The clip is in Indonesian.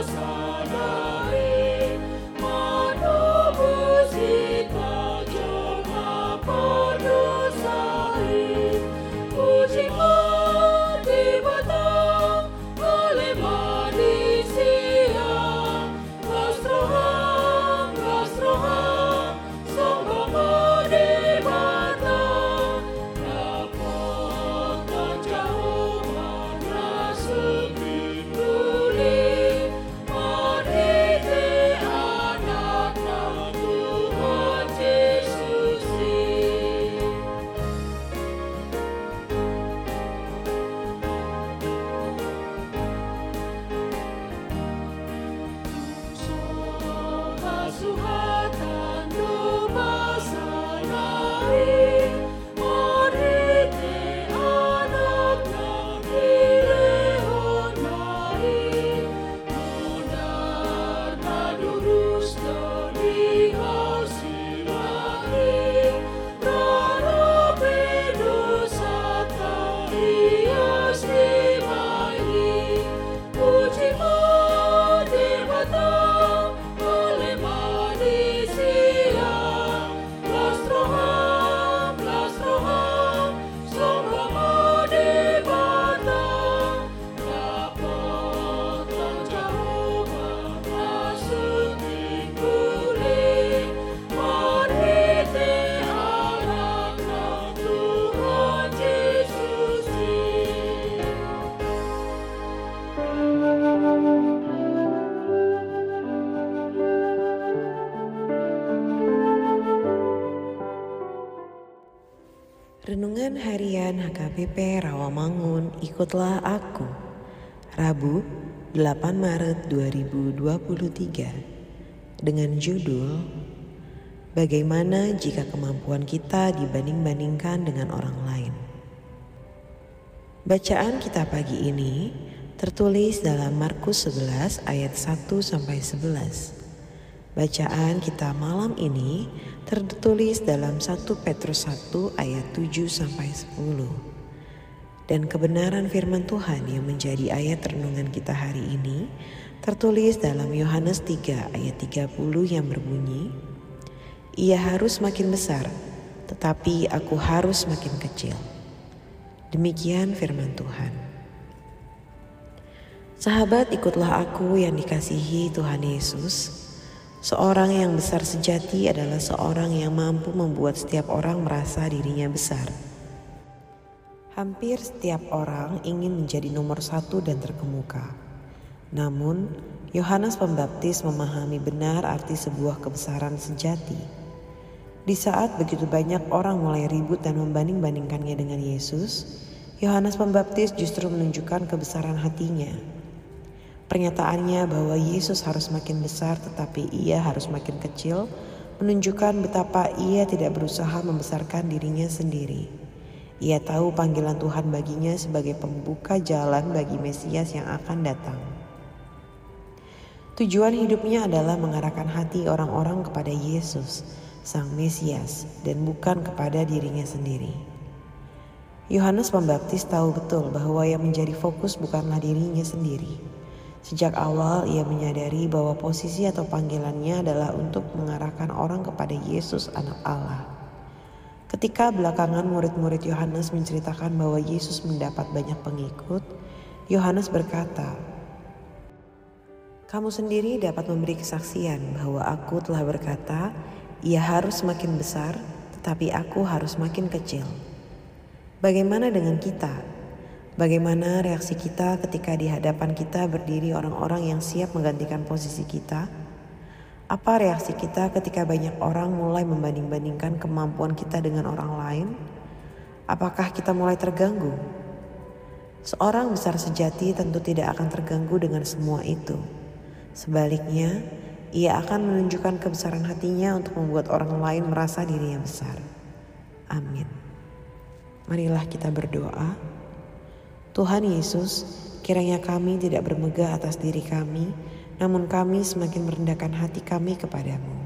Hosanna. Renungan Harian HKBP Rawamangun, ikutlah aku. Rabu, 8 Maret 2023. Dengan judul Bagaimana jika kemampuan kita dibanding-bandingkan dengan orang lain? Bacaan kita pagi ini tertulis dalam Markus 11 ayat 1 sampai 11. Bacaan kita malam ini tertulis dalam 1 Petrus 1 ayat 7 sampai 10. Dan kebenaran firman Tuhan yang menjadi ayat renungan kita hari ini tertulis dalam Yohanes 3 ayat 30 yang berbunyi, Ia harus makin besar, tetapi aku harus makin kecil. Demikian firman Tuhan. Sahabat ikutlah aku yang dikasihi Tuhan Yesus Seorang yang besar sejati adalah seorang yang mampu membuat setiap orang merasa dirinya besar. Hampir setiap orang ingin menjadi nomor satu dan terkemuka. Namun, Yohanes Pembaptis memahami benar arti sebuah kebesaran sejati. Di saat begitu banyak orang mulai ribut dan membanding-bandingkannya dengan Yesus, Yohanes Pembaptis justru menunjukkan kebesaran hatinya Pernyataannya bahwa Yesus harus makin besar tetapi ia harus makin kecil menunjukkan betapa ia tidak berusaha membesarkan dirinya sendiri. Ia tahu panggilan Tuhan baginya sebagai pembuka jalan bagi Mesias yang akan datang. Tujuan hidupnya adalah mengarahkan hati orang-orang kepada Yesus, Sang Mesias, dan bukan kepada dirinya sendiri. Yohanes Pembaptis tahu betul bahwa yang menjadi fokus bukanlah dirinya sendiri Sejak awal ia menyadari bahwa posisi atau panggilannya adalah untuk mengarahkan orang kepada Yesus anak Allah. Ketika belakangan murid-murid Yohanes menceritakan bahwa Yesus mendapat banyak pengikut, Yohanes berkata, "Kamu sendiri dapat memberi kesaksian bahwa aku telah berkata, ia harus makin besar, tetapi aku harus makin kecil." Bagaimana dengan kita? Bagaimana reaksi kita ketika di hadapan kita berdiri orang-orang yang siap menggantikan posisi kita? Apa reaksi kita ketika banyak orang mulai membanding-bandingkan kemampuan kita dengan orang lain? Apakah kita mulai terganggu? Seorang besar sejati tentu tidak akan terganggu dengan semua itu. Sebaliknya, ia akan menunjukkan kebesaran hatinya untuk membuat orang lain merasa dirinya besar. Amin. Marilah kita berdoa. Tuhan Yesus, kiranya kami tidak bermegah atas diri kami, namun kami semakin merendahkan hati kami kepadamu.